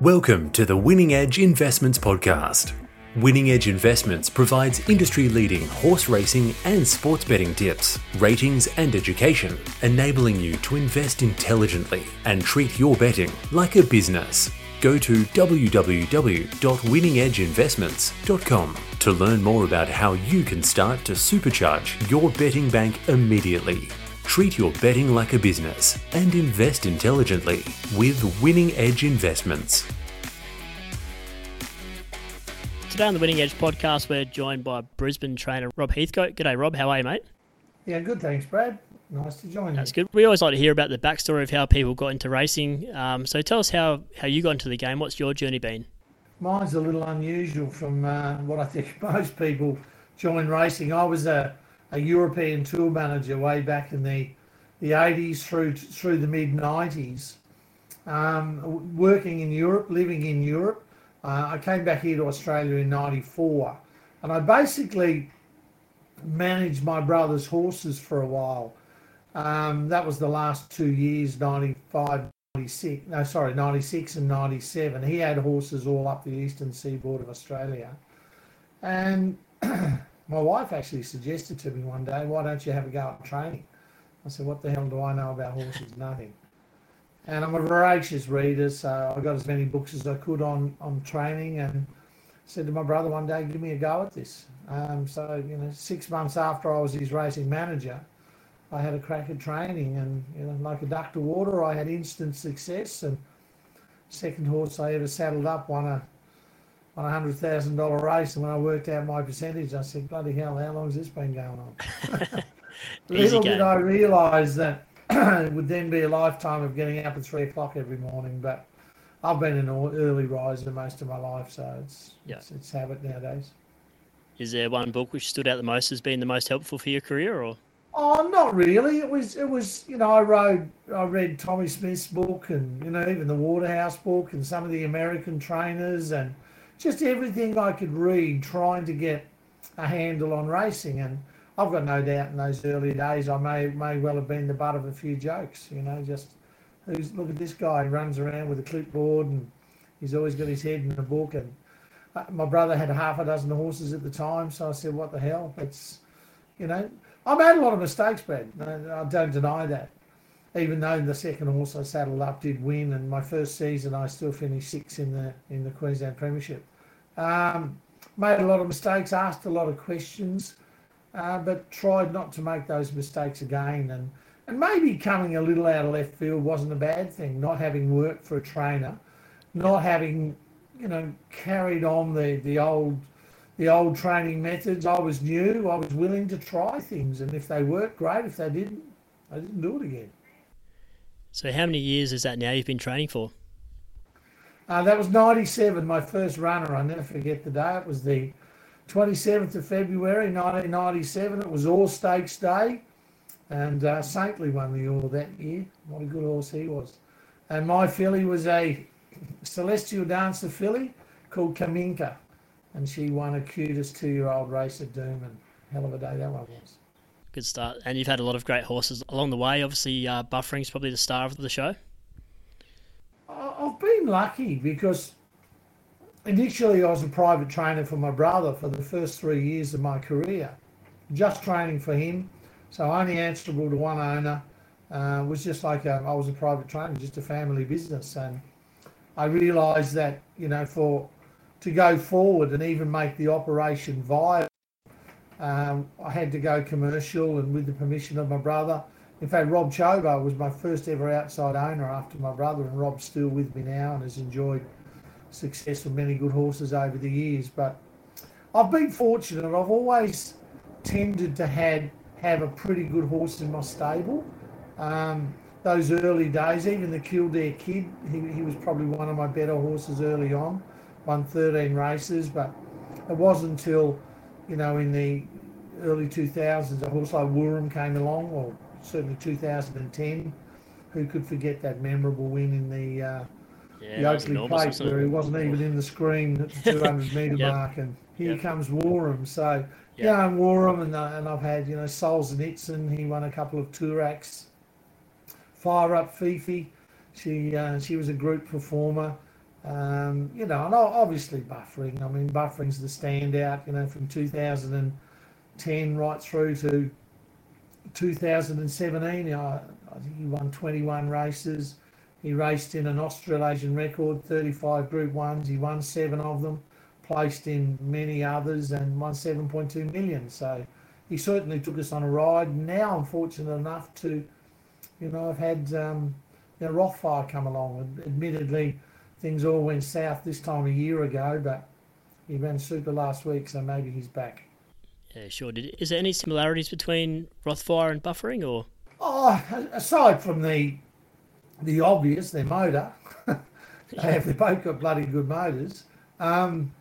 Welcome to the Winning Edge Investments Podcast. Winning Edge Investments provides industry leading horse racing and sports betting tips, ratings, and education, enabling you to invest intelligently and treat your betting like a business. Go to www.winningedgeinvestments.com to learn more about how you can start to supercharge your betting bank immediately. Treat your betting like a business and invest intelligently with Winning Edge Investments. Today on the Winning Edge podcast, we're joined by Brisbane trainer Rob Heathcote. G'day, Rob. How are you, mate? Yeah, good. Thanks, Brad. Nice to join That's you. good. We always like to hear about the backstory of how people got into racing. Um, so tell us how, how you got into the game. What's your journey been? Mine's a little unusual from uh, what I think most people join racing. I was a, a European tour manager way back in the the 80s through through the mid 90s, um, working in Europe, living in Europe. Uh, I came back here to Australia in '94, and I basically managed my brother's horses for a while. Um, that was the last two years, 95, 96, no, sorry, 96 and 97. He had horses all up the eastern seaboard of Australia. And my wife actually suggested to me one day, why don't you have a go at training? I said, what the hell do I know about horses? Nothing. And I'm a voracious reader, so I got as many books as I could on, on training and said to my brother one day, give me a go at this. Um, so, you know, six months after I was his racing manager, I had a crack at training and, you know, like a duck to water, I had instant success. And second horse I ever saddled up won a, won a hundred thousand dollar race. And when I worked out my percentage, I said, bloody hell, how long has this been going on? Little did I realise that it would then be a lifetime of getting up at three o'clock every morning. But I've been an early riser most of my life, so it's Yeah. it's, it's habit nowadays. Is there one book which stood out the most as being the most helpful for your career? or Oh, not really. It was it was you know I read I read Tommy Smith's book and you know even the Waterhouse book and some of the American trainers and just everything I could read trying to get a handle on racing and I've got no doubt in those early days I may may well have been the butt of a few jokes. You know just who's look at this guy he runs around with a clipboard and he's always got his head in a book and uh, my brother had half a dozen horses at the time so I said what the hell it's you know I made a lot of mistakes, Brad. I I don't deny that. Even though the second horse I saddled up did win, and my first season I still finished sixth in the in the Queensland Premiership. Um, made a lot of mistakes, asked a lot of questions, uh, but tried not to make those mistakes again. And and maybe coming a little out of left field wasn't a bad thing. Not having worked for a trainer, not having you know carried on the the old the old training methods. I was new. I was willing to try things, and if they worked, great. If they didn't, I didn't do it again. So how many years is that now you've been training for? Uh, that was '97, my first runner. I never forget the day. It was the 27th of February, 1997. It was All Stakes Day, and uh, Saintly won the All that year. What a good horse he was. And my filly was a Celestial Dancer filly called Kaminka, and she won a cutest two-year-old race at Doom, and hell of a day that one was. Good start. And you've had a lot of great horses along the way. Obviously, uh, Buffering's probably the star of the show. I've been lucky because initially I was a private trainer for my brother for the first three years of my career, just training for him. So only answerable to one owner. Uh, was just like a, I was a private trainer, just a family business, and I realised that you know for to go forward and even make the operation viable, um, I had to go commercial and with the permission of my brother. In fact, Rob Chobo was my first ever outside owner after my brother, and Rob's still with me now and has enjoyed success with many good horses over the years. But I've been fortunate. I've always tended to had have a pretty good horse in my stable. Um, those early days, even the Kildare Kid, he, he was probably one of my better horses early on. Won 13 races, but it wasn't until, you know, in the early 2000s, a horse like Woorim came along, or certainly 2010. Who could forget that memorable win in the uh, Yeah, the Oakleigh enormous, Plate wasn't it? where he wasn't even in the screen at the 200 metre Yep. mark, and here Yep. comes Woorim. So, Yep. yeah, and Woorim, and, uh, and I've had, you know, Solzhenitsyn, he won a couple of Tooraks. Fire Up Fifi, she uh, she was a group performer. Um, you know, and obviously buffering. I mean, buffering's the standout. You know, from 2010 right through to 2017. You know, I think he won 21 races. He raced in an Australasian record, 35 Group Ones. He won seven of them, placed in many others, and won 7.2 million. So he certainly took us on a ride. Now I'm fortunate enough to, you know, I've had um, you know, Rothfire come along. Admittedly, things all went south this time a year ago, but he ran super last week, so maybe he's back. Yeah, sure. Did, is there any similarities between Rothfire and buffering, or? Oh, aside from the the obvious, their motor, they have they both got bloody good motors. Um,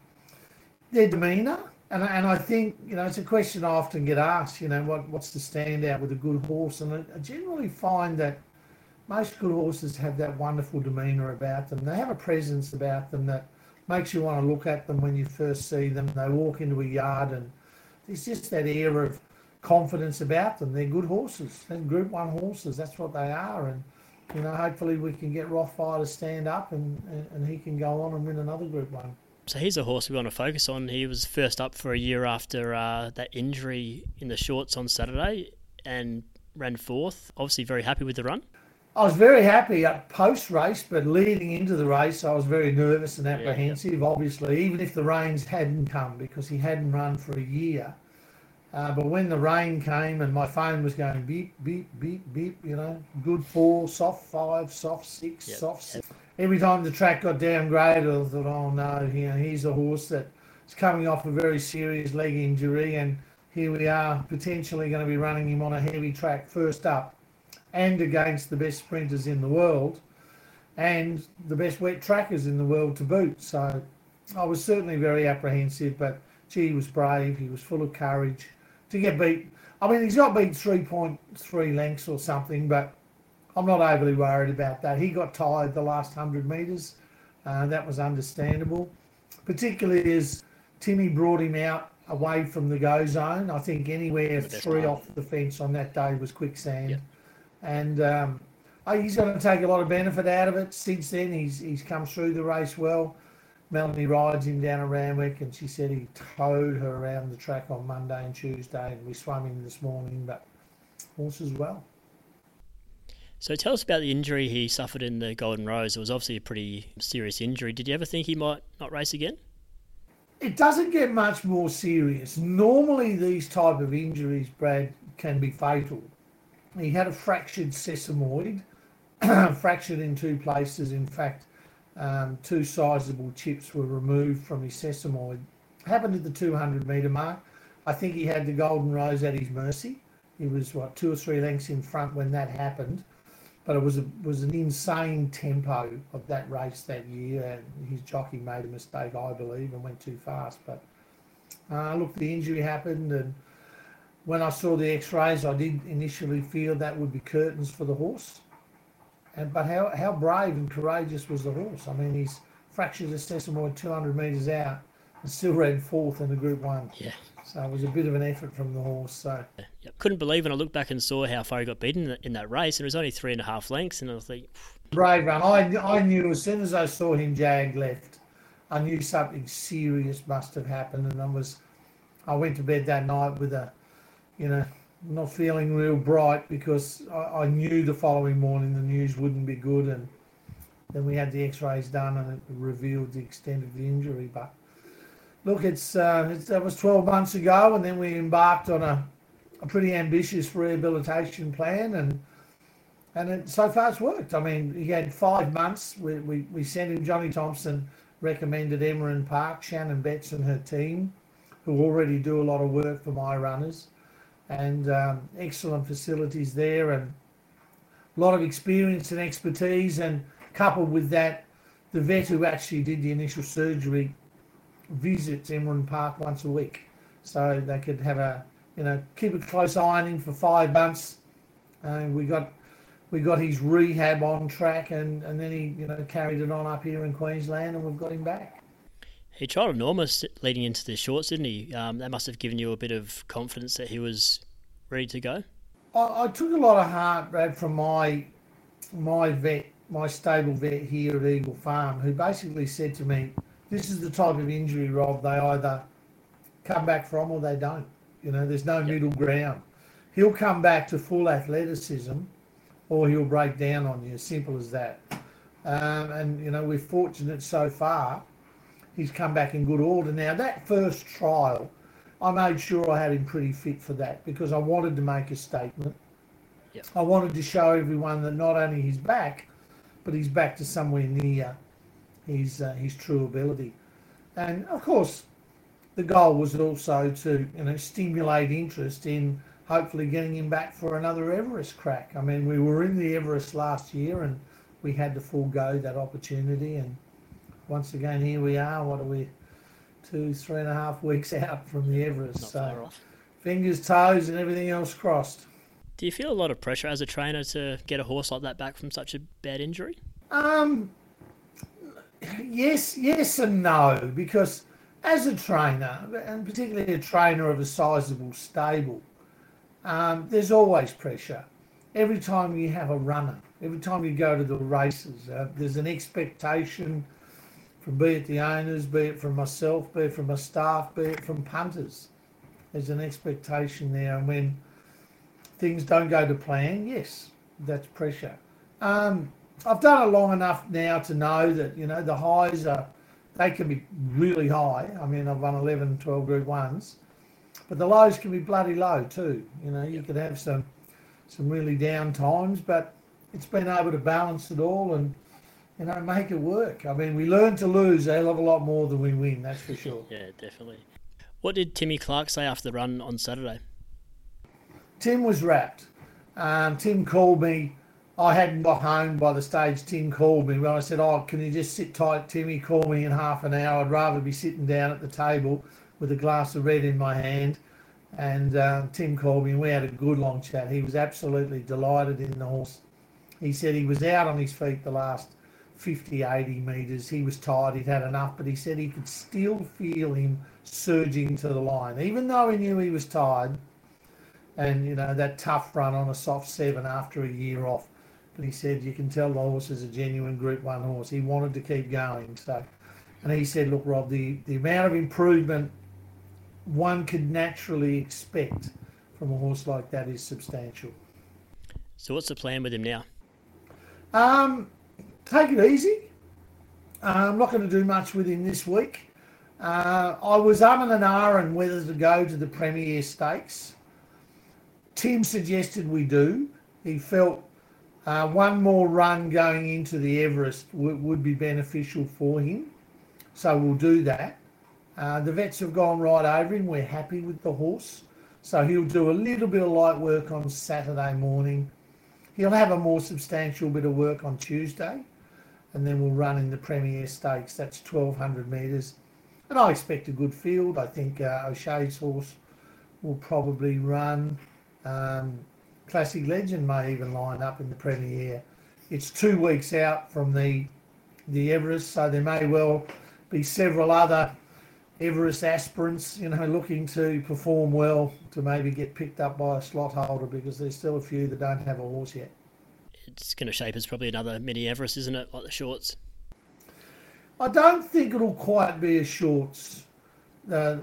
their demeanour, and and I think you know it's a question I often get asked. You know, what what's the standout with a good horse? And I, I generally find that most good horses have that wonderful demeanour about them. They have a presence about them that makes you want to look at them when you first see them. They walk into a yard and there's just that air of confidence about them. They're good horses. They're Group One horses. That's what they are. And you know, hopefully we can get Rothfire to stand up and, and he can go on and win another Group One. So he's a horse we want to focus on. He was first up for a year after uh, that injury in the shorts on Saturday and ran fourth. Obviously, very happy with the run. I was very happy at post race, but leading into the race, I was very nervous and apprehensive. Yeah, yeah. Obviously, even if the rains hadn't come, because he hadn't run for a year. Uh, but when the rain came and my phone was going beep beep beep beep, you know, good four, soft five, soft six, yep. soft six. Every time the track got downgraded, I thought, oh no, you know, he's a horse that's coming off a very serious leg injury, and here we are potentially going to be running him on a heavy track first up and against the best sprinters in the world and the best wet trackers in the world to boot. So I was certainly very apprehensive, but gee, he was brave. He was full of courage to get beat. I mean, he's got beat 3.3 lengths or something, but I'm not overly worried about that. He got tired the last 100 metres. Uh, that was understandable, particularly as Timmy brought him out away from the go zone. I think anywhere three off the fence on that day was quicksand. Yep and um, he's going to take a lot of benefit out of it. Since then, he's he's come through the race well. Melanie rides him down a Randwick, and she said he towed her around the track on Monday and Tuesday, and we swam him this morning. But horse as well. So tell us about the injury he suffered in the Golden Rose. It was obviously a pretty serious injury. Did you ever think he might not race again? It doesn't get much more serious. Normally, these type of injuries, Brad, can be fatal. He had a fractured sesamoid, fractured in two places. In fact, um, two sizable chips were removed from his sesamoid. Happened at the 200 metre mark. I think he had the Golden Rose at his mercy. He was what two or three lengths in front when that happened, but it was a, was an insane tempo of that race that year. And his jockey made a mistake, I believe, and went too fast. But uh, look, the injury happened, and when I saw the X-rays, I did initially feel that would be curtains for the horse. And but how how brave and courageous was the horse? I mean, he's fractured his sesamoid 200 metres out and still ran fourth in the Group One. Yeah. So it was a bit of an effort from the horse. So yeah. couldn't believe when I looked back and saw how far he got beaten in, in that race, and it was only three and a half lengths, and I was like, brave run. I I knew as soon as I saw him jag left, I knew something serious must have happened, and I was I went to bed that night with a you know, not feeling real bright because I, I, knew the following morning the news wouldn't be good, and then we had the X-rays done and it revealed the extent of the injury. But look, it's, uh, it's that was 12 months ago, and then we embarked on a, a pretty ambitious rehabilitation plan, and and it, so far it's worked. I mean, he had five months. We, we, we sent him Johnny Thompson recommended Emeren Park, Shannon Betts and her team, who already do a lot of work for my runners and um, excellent facilities there and a lot of experience and expertise and coupled with that the vet who actually did the initial surgery visits Emeren Park once a week. So they could have a you know keep a close eye on him for five months. And we got we got his rehab on track and, and then he you know carried it on up here in Queensland and we've got him back he tried enormous leading into the shorts, didn't he? Um, that must have given you a bit of confidence that he was ready to go. I, I took a lot of heart, Brad, from my my vet my stable vet here at Eagle Farm, who basically said to me, "This is the type of injury, Rob. They either come back from or they don't. You know, there's no yep. middle ground. He'll come back to full athleticism, or he'll break down on you. Simple as that. Um, and you know, we're fortunate so far. He's come back in good order. Now that first trial, I made sure I had him pretty fit for that because I wanted to make a statement. Yep. I wanted to show everyone that not only he's back, but he's back to somewhere near his uh, his true ability. And of course, the goal was also to you know stimulate interest in hopefully getting him back for another Everest crack. I mean, we were in the Everest last year and we had to forego that opportunity. And once again, here we are. What are we? two, three and a half weeks out from the Everest. Not so fingers, toes, and everything else crossed. Do you feel a lot of pressure as a trainer to get a horse like that back from such a bad injury? Um, yes, yes, and no, because as a trainer, and particularly a trainer of a sizable stable, um, there's always pressure. Every time you have a runner, every time you go to the races, uh, there's an expectation from be it the owners, be it from myself, be it from my staff, be it from punters. There's an expectation there, and when things don't go to plan, yes, that's pressure. Um, I've done it long enough now to know that you know the highs are they can be really high. I mean, I've won 11, 12 Group Ones, but the lows can be bloody low too. You know, you could have some some really down times, but it's been able to balance it all and you know, make it work. I mean, we learn to lose a hell of a lot more than we win, that's for sure. yeah, definitely. What did Timmy Clark say after the run on Saturday? Tim was wrapped. Um, Tim called me. I hadn't got home by the stage Tim called me. When I said, Oh, can you just sit tight, Timmy? Call me in half an hour. I'd rather be sitting down at the table with a glass of red in my hand. And um, Tim called me and we had a good long chat. He was absolutely delighted in the horse. He said he was out on his feet the last 50, 80 metres. He was tired, he'd had enough, but he said he could still feel him surging to the line, even though he knew he was tired. And, you know, that tough run on a soft seven after a year off. But he said you can tell the horse is a genuine Group 1 horse. He wanted to keep going. So, And he said, look, Rob, the, the amount of improvement one could naturally expect from a horse like that is substantial. So, what's the plan with him now? Um, take it easy. Uh, I'm not going to do much with him this week. Uh, I was umming and ahhing whether to go to the Premier Stakes. Tim suggested we do. He felt uh, one more run going into the Everest w- would be beneficial for him. So we'll do that. Uh, the vets have gone right over him. We're happy with the horse. So he'll do a little bit of light work on Saturday morning. He'll have a more substantial bit of work on Tuesday and then we'll run in the Premier Stakes. That's 1200 metres. And I expect a good field. I think uh, O'Shea's horse will probably run. Um, Classic Legend may even line up in the Premier. It's two weeks out from the the Everest, so there may well be several other Everest aspirants, you know, looking to perform well to maybe get picked up by a slot holder because there's still a few that don't have a horse yet it's going to shape as probably another mini Everest, isn't it? Like the shorts. I don't think it'll quite be a shorts. Uh,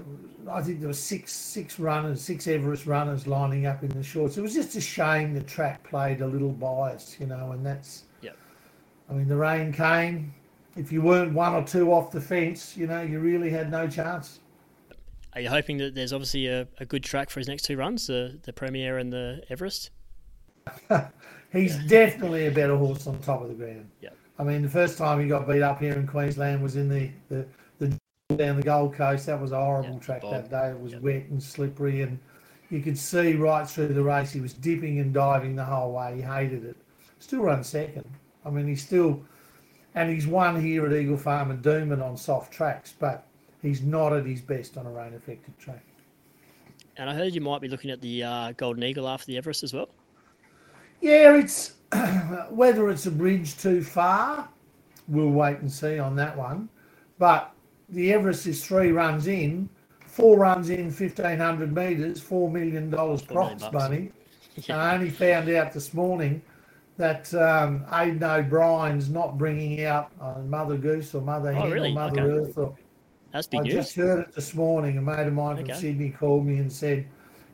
I think there were six six runners, six Everest runners lining up in the shorts. It was just a shame the track played a little biased, you know, and that's. Yeah. I mean, the rain came. If you weren't one or two off the fence, you know, you really had no chance. Are you hoping that there's obviously a, a good track for his next two runs, the the Premier and the Everest? He's definitely a better horse on top of the ground. Yeah. I mean, the first time he got beat up here in Queensland was in the, the, the down the Gold Coast. That was a horrible track that day. It was wet and slippery, and you could see right through the race he was dipping and diving the whole way. He hated it. Still run second. I mean, he's still, and he's won here at Eagle Farm and Doomben on soft tracks, but he's not at his best on a rain affected track. And I heard you might be looking at the uh, Golden Eagle after the Everest as well. Yeah, it's whether it's a bridge too far, we'll wait and see on that one. But the Everest is three runs in, four runs in, fifteen hundred metres, four million dollars props money. Yeah. I only found out this morning that um, Aidan O'Brien's not bringing out uh, Mother Goose or Mother Oh, Hen really? or Mother Okay. Earth. Or, That's big I news. just heard it this morning. A mate of mine from Sydney called me and said,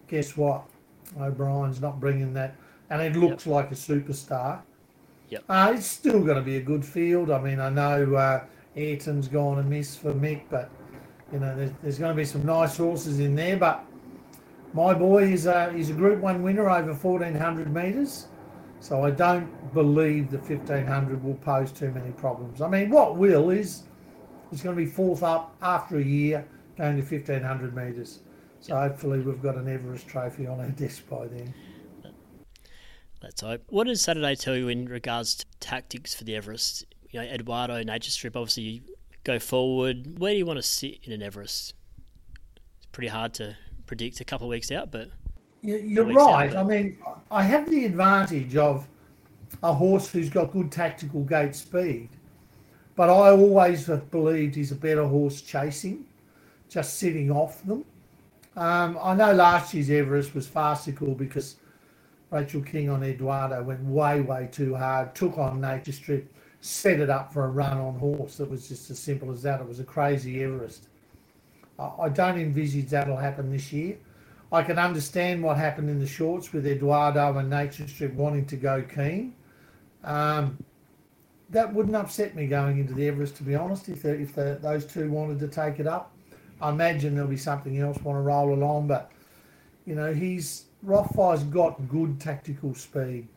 "Guess what? O'Brien's not bringing that." And it looks like a superstar. Yep. Uh, it's still going to be a good field. I mean, I know uh, Ayrton's gone a miss for Mick, but you know, there's, there's going to be some nice horses in there. But my boy is a, he's a Group One winner over 1400 metres, so I don't believe the 1500 will pose too many problems. I mean, what will is he's going to be fourth up after a year going to 1500 metres. So hopefully we've got an Everest trophy on our desk by then. Let's hope. What does Saturday tell you in regards to tactics for the Everest? You know, Eduardo, Nature Strip, obviously you go forward. Where do you want to sit in an Everest? It's pretty hard to predict a couple of weeks out, but You- You're weeks out, right. but- I mean, I have the advantage of a horse who's got good tactical gate speed, but I always have believed he's a better horse chasing, just sitting off them. Um, I know last year's Everest was farcical because Rachel King on Eduardo went way, way too hard, took on Nature Strip, set it up for a run on horse. that was just as simple as that. It was a crazy Everest. I don't envisage that'll happen this year. I can understand what happened in the shorts with Eduardo and Nature Strip wanting to go keen. Um, that wouldn't upset me going into the Everest, to be honest, if, if those two wanted to take it up. I imagine there'll be something else want to roll along, but you know, he's Rothfire's got good tactical speed,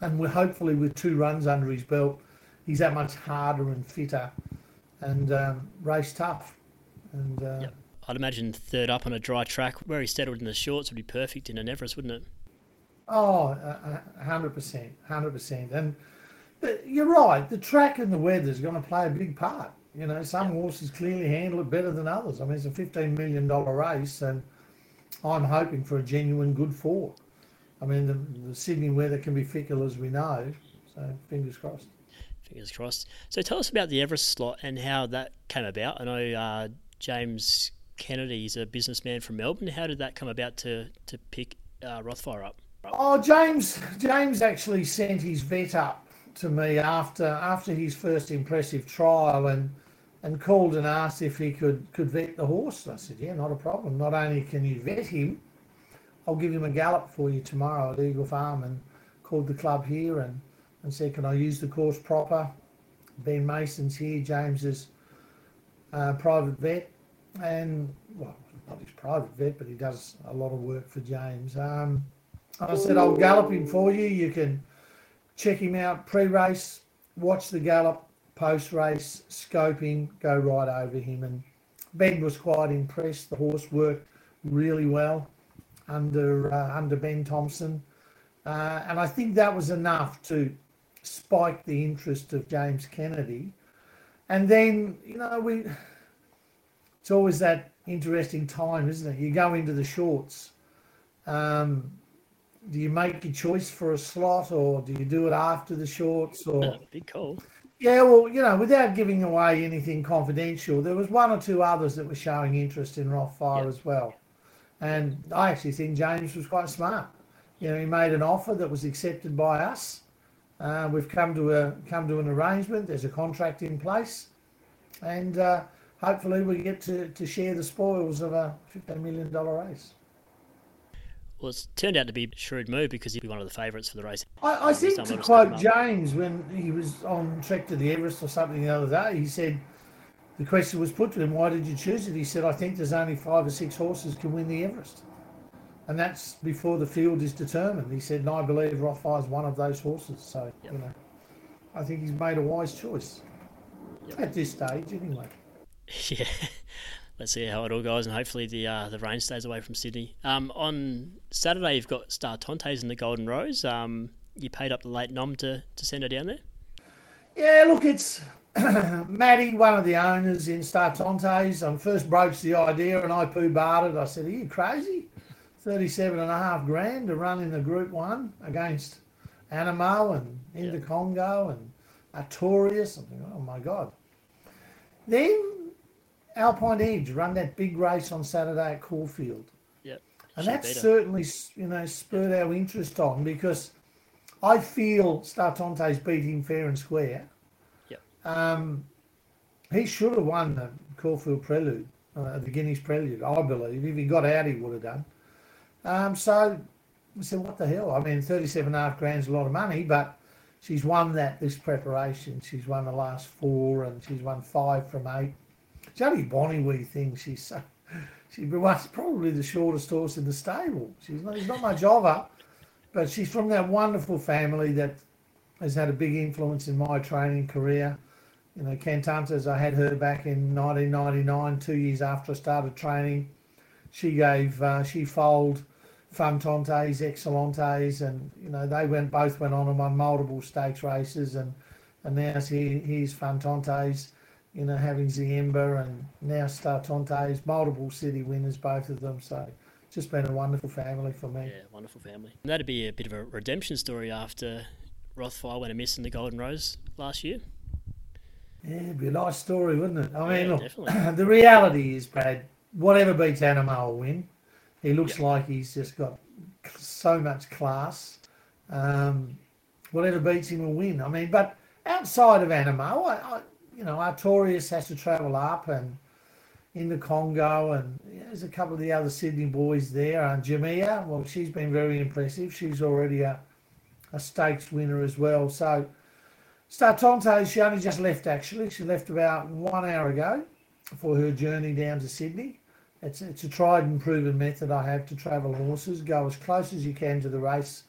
and we're hopefully with two runs under his belt, he's that much harder and fitter, and um, race tough. And uh, Yep. I'd imagine third up on a dry track where he settled in the shorts would be perfect in an Everest, wouldn't it? Oh, a hundred percent, hundred percent. And you're right. The track and the weather is going to play a big part. You know, some horses clearly handle it better than others. I mean, it's a fifteen million dollar race, and I'm hoping for a genuine good four. I mean, the, the Sydney weather can be fickle, as we know. So fingers crossed. Fingers crossed. So tell us about the Everest slot and how that came about. I know uh, James Kennedy is a businessman from Melbourne. How did that come about to to pick uh, Rothfire up? Oh, James! James actually sent his vet up to me after after his first impressive trial, and and called and asked if he could could vet the horse. I said, yeah, not a problem. Not only can you vet him, I'll give him a gallop for you tomorrow at Eagle Farm. And called the club here and and said, can I use the course proper? Ben Mason's here. James's uh, private vet, and well, not his private vet, but he does a lot of work for James. Um, I said, I'll gallop him for you. You can check him out pre race, watch the gallop, post race, scoping, go right over him. And Ben was quite impressed. The horse worked really well under uh, under Ben Thompson. Uh, and I think that was enough to spike the interest of James Kennedy. And then, you know, we it's always that interesting time, isn't it? You go into the shorts. Um, do you make your choice for a slot or do you do it after the shorts or big call. Yeah well you know without giving away anything confidential there was one or two others that were showing interest in Rothfire Yeah. as well. And I actually think James was quite smart. You know he made an offer that was accepted by us. Uh, we've come to a come to an arrangement there's a contract in place and uh, hopefully we get to, to share the spoils of a $15 million race Well, it's turned out to be a shrewd move because he'd be one of the favourites for the race. I, I think Someone to quote James when he was on Trek to the Everest or something the other day, he said the question was put to him, "Why did you choose it?" He said, "I think there's only five or six horses can win the Everest, and that's before the field is determined." He said, "And I believe Rothfire's one of those horses." So Yep. you know, I think he's made a wise choice Yep. at this stage, anyway. yeah. Let's see how it all goes, and hopefully the uh, the rain stays away from Sydney. Um, on Saturday, you've got Star Tontes and the Golden Rose. Um, you paid up the late nom to, to send her down there. Yeah, look, it's Matty, one of the owners in Star Tontes, I first broached the idea and I poo barred it. I said, Are you crazy? 37 and a half grand to run in the Group 1 against Animo and Inter Congo and Artorias. I'm thinking, Oh my God. Then Alpine Edge run that big race on Saturday at Caulfield. Yeah, And that certainly, you know, spurred our interest on because I feel Startante's beat him fair and square. Yeah, Um, he should have won the Caulfield Prelude, uh, the Guineas Prelude, I believe. If he got out, he would have done. Um, so I said, what the hell? I mean, 37 and a half grand's a lot of money, but she's won that this preparation. She's won the last four and she's won five from eight. Only Bonnie we think she's so, she's probably the shortest horse in the stable. She's not, there's not much of her, but she's from that wonderful family that has had a big influence in my training career. You know, Cantantes, I had her back in 1999, two years after I started training. She gave, uh, she foaled Fantontes, Excelentes, and you know they went both went on and won multiple stakes races, and and now here here's Fantontes, you know having Ziemba and now Startantes, multiple city winners, both of them. So just been a wonderful family for me. Yeah, wonderful family. And That'd be a bit of a redemption story after Rothfire went amiss in the Golden Rose last year. Yeah, it'd be a nice story, wouldn't it? I mean, Yeah, look, the reality is, Brad, whatever beats Animo will win. He looks like he's just got so much class. Um, whatever beats him will win. I mean, but outside of Animo, I, I, you know, Artorias has to travel up and in the Congo, and there's a couple of the other Sydney boys there. And Jamia, well, she's been very impressive. She's already a, a stakes winner as well. So Startonte, she only just left actually. She left about one hour ago for her journey down to Sydney. It's, it's a tried and proven method I have to travel horses. Go as close as you can to the race,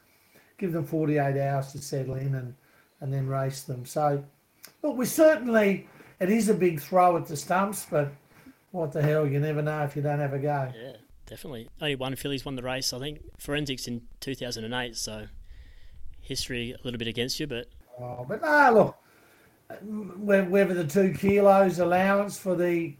give them 48 hours to settle in and, and then race them. So, look, we certainly, it is a big throw at the stumps, but what the hell, you never know if you don't have a go. Yeah, definitely. Only one filly's won the race, I think. Forensics in 2008, so history a little bit against you, but Oh, but no, look, whe- whether the two kilos allowance for the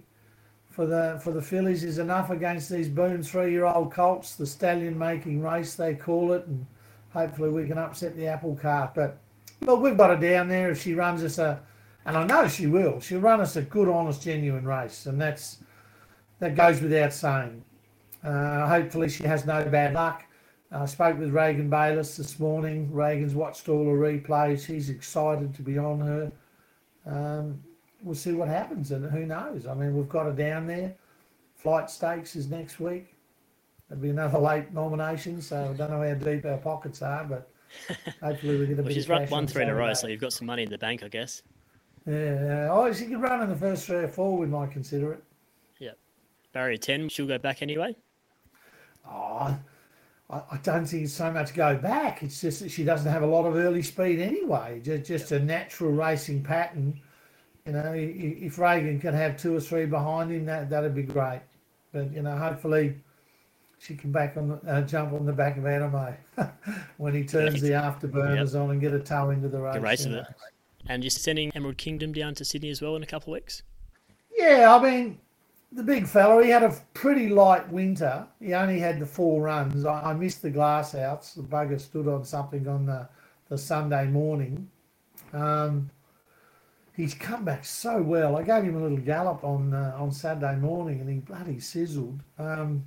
for the for the fillies is enough against these boom three year old colts, the stallion making race they call it, and hopefully we can upset the apple cart. But look, we've got her down there if she runs us a, and I know she will. She'll run us a good, honest, genuine race, and that's that goes without saying. Uh, hopefully she has no bad luck. I spoke with Regan Bayliss this morning. Regan's watched all the replays. He's excited to be on her. Um, we'll see what happens, and who knows? I mean, we've got her down there. Flight stakes is next week. There'll be another late nomination, so I don't know how deep our pockets are, but hopefully we get a well, bit she's of run one three in a row, so you've got some money in the bank, I guess. Yeah, oh, she could run in the first three or four. We might consider it. Yeah, barrier 10, she'll go back anyway. Oh, I, I don't think it's so much go back. It's just that she doesn't have a lot of early speed anyway. Just just a natural racing pattern. You know, if Regan can have two or three behind him, that that'd be great. But you know, hopefully, she can back on the, uh, jump on the back of Anime when he turns the afterburners on and get a toe into the race. Good race of it. And you're sending Emerald Kingdom down to Sydney as well in a couple of weeks. Yeah, I mean, the big fella, he had a pretty light winter. He only had the four runs. I, I missed the glass outs. The bugger stood on something on the, the Sunday morning. Um, he's come back so well. I gave him a little gallop on uh, on Saturday morning, and he bloody sizzled. Um,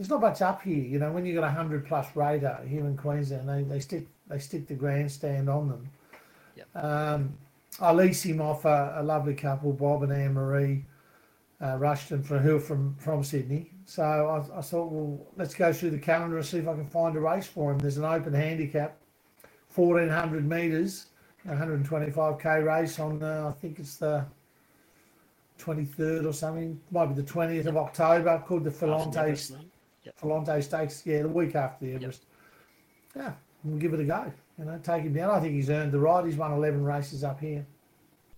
there's not much up here, you know. When you've got a hundred plus radar here in Queensland, they, they stick they stick the grandstand on them. Um, I lease him off a, a lovely couple, Bob and Anne Marie uh, Rushton for who are from from Sydney. So I, I thought, well, let's go through the calendar and see if I can find a race for him. There's an open handicap, 1400 metres, 125k race on uh, I think it's the 23rd or something, might be the 20th of October, called the Filante Yep. Stakes. Yeah, the week after the Everest. Yeah, we'll give it a go. You know, take him down. I think he's earned the right. He's won 11 races up here.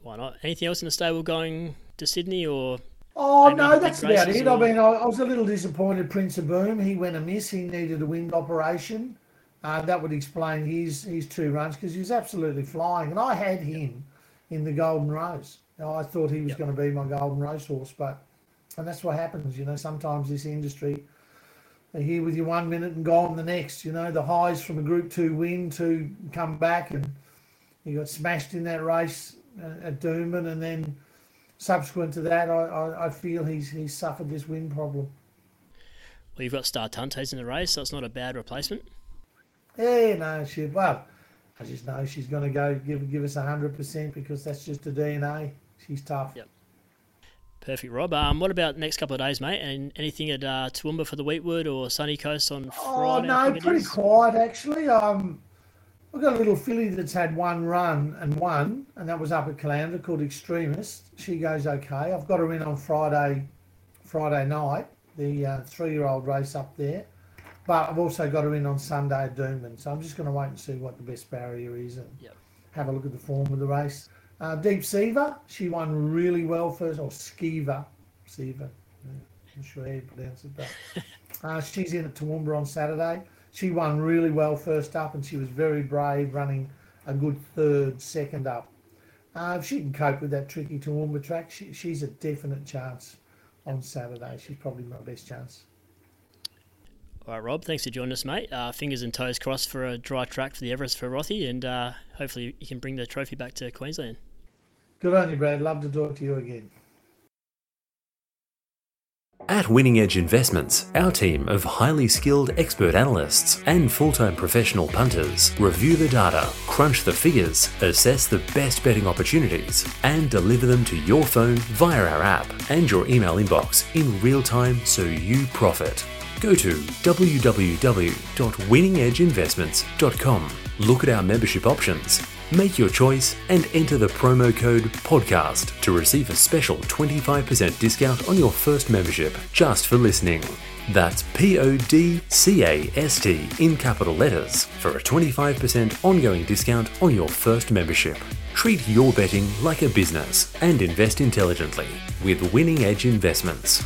Why not? Anything else in the stable going to Sydney or Oh no, that's about it. I mean, I, I was a little disappointed. Prince of Boom, he went amiss. He needed a wind operation. Uh, that would explain his his two runs because he was absolutely flying. And I had him in the Golden Rose. I thought he was Yep. going to be my Golden Rose horse, but and that's what happens. You know, sometimes this industry, they're here with you one minute and gone the next. You know, the highs from a Group Two win to come back and he got smashed in that race uh, at Doomben and then subsequent to that, I, I, I feel he's he's suffered this wind problem. well you've got Star Tuntes in the race, so it's not a bad replacement. Yeah, no, shit. Well, I just know she's going to go give give us hundred percent because that's just her DNA. She's tough. Yep. Perfect, Rob. Um, what about next couple of days, mate? And anything at uh, Toowoomba for the Weetwood or Sunny Coast on Friday? Oh no, pretty quiet actually. Um, I've got a little filly that's had one run and won, and that was up at Caloundra called Extremist. She goes okay. I've got her in on Friday, Friday night, the uh, three-year-old race up there. But I've also got her in on Sunday at Doomben, so I'm just going to wait and see what the best barrier is and Yep. have a look at the form of the race. Uh, Deep Seaver, she won really well first, or Skeever, Seaver, yeah, I'm sure how you pronounce it, but uh, she's in at Toowoomba on Saturday. She won really well first up, and she was very brave, running a good third, second up. Uh, if she can cope with that tricky Toowoomba track, she, she's a definite chance on Saturday. She's probably my best chance. All right, Rob. Thanks for joining us, mate. Uh, fingers and toes crossed for a dry track for the Everest for Rothy, and uh, hopefully you can bring the trophy back to Queensland. Good on you, Brad. Love to talk to you again. At Winning Edge Investments, our team of highly skilled expert analysts and full time professional punters review the data, crunch the figures, assess the best betting opportunities, and deliver them to your phone via our app and your email inbox in real time so you profit. Go to www.winningedgeinvestments.com, look at our membership options, make your choice, and enter the promo code PODCAST to receive a special 25% discount on your first membership just for listening. That's P O D C A S T in capital letters for a 25% ongoing discount on your first membership. Treat your betting like a business and invest intelligently with Winning Edge Investments.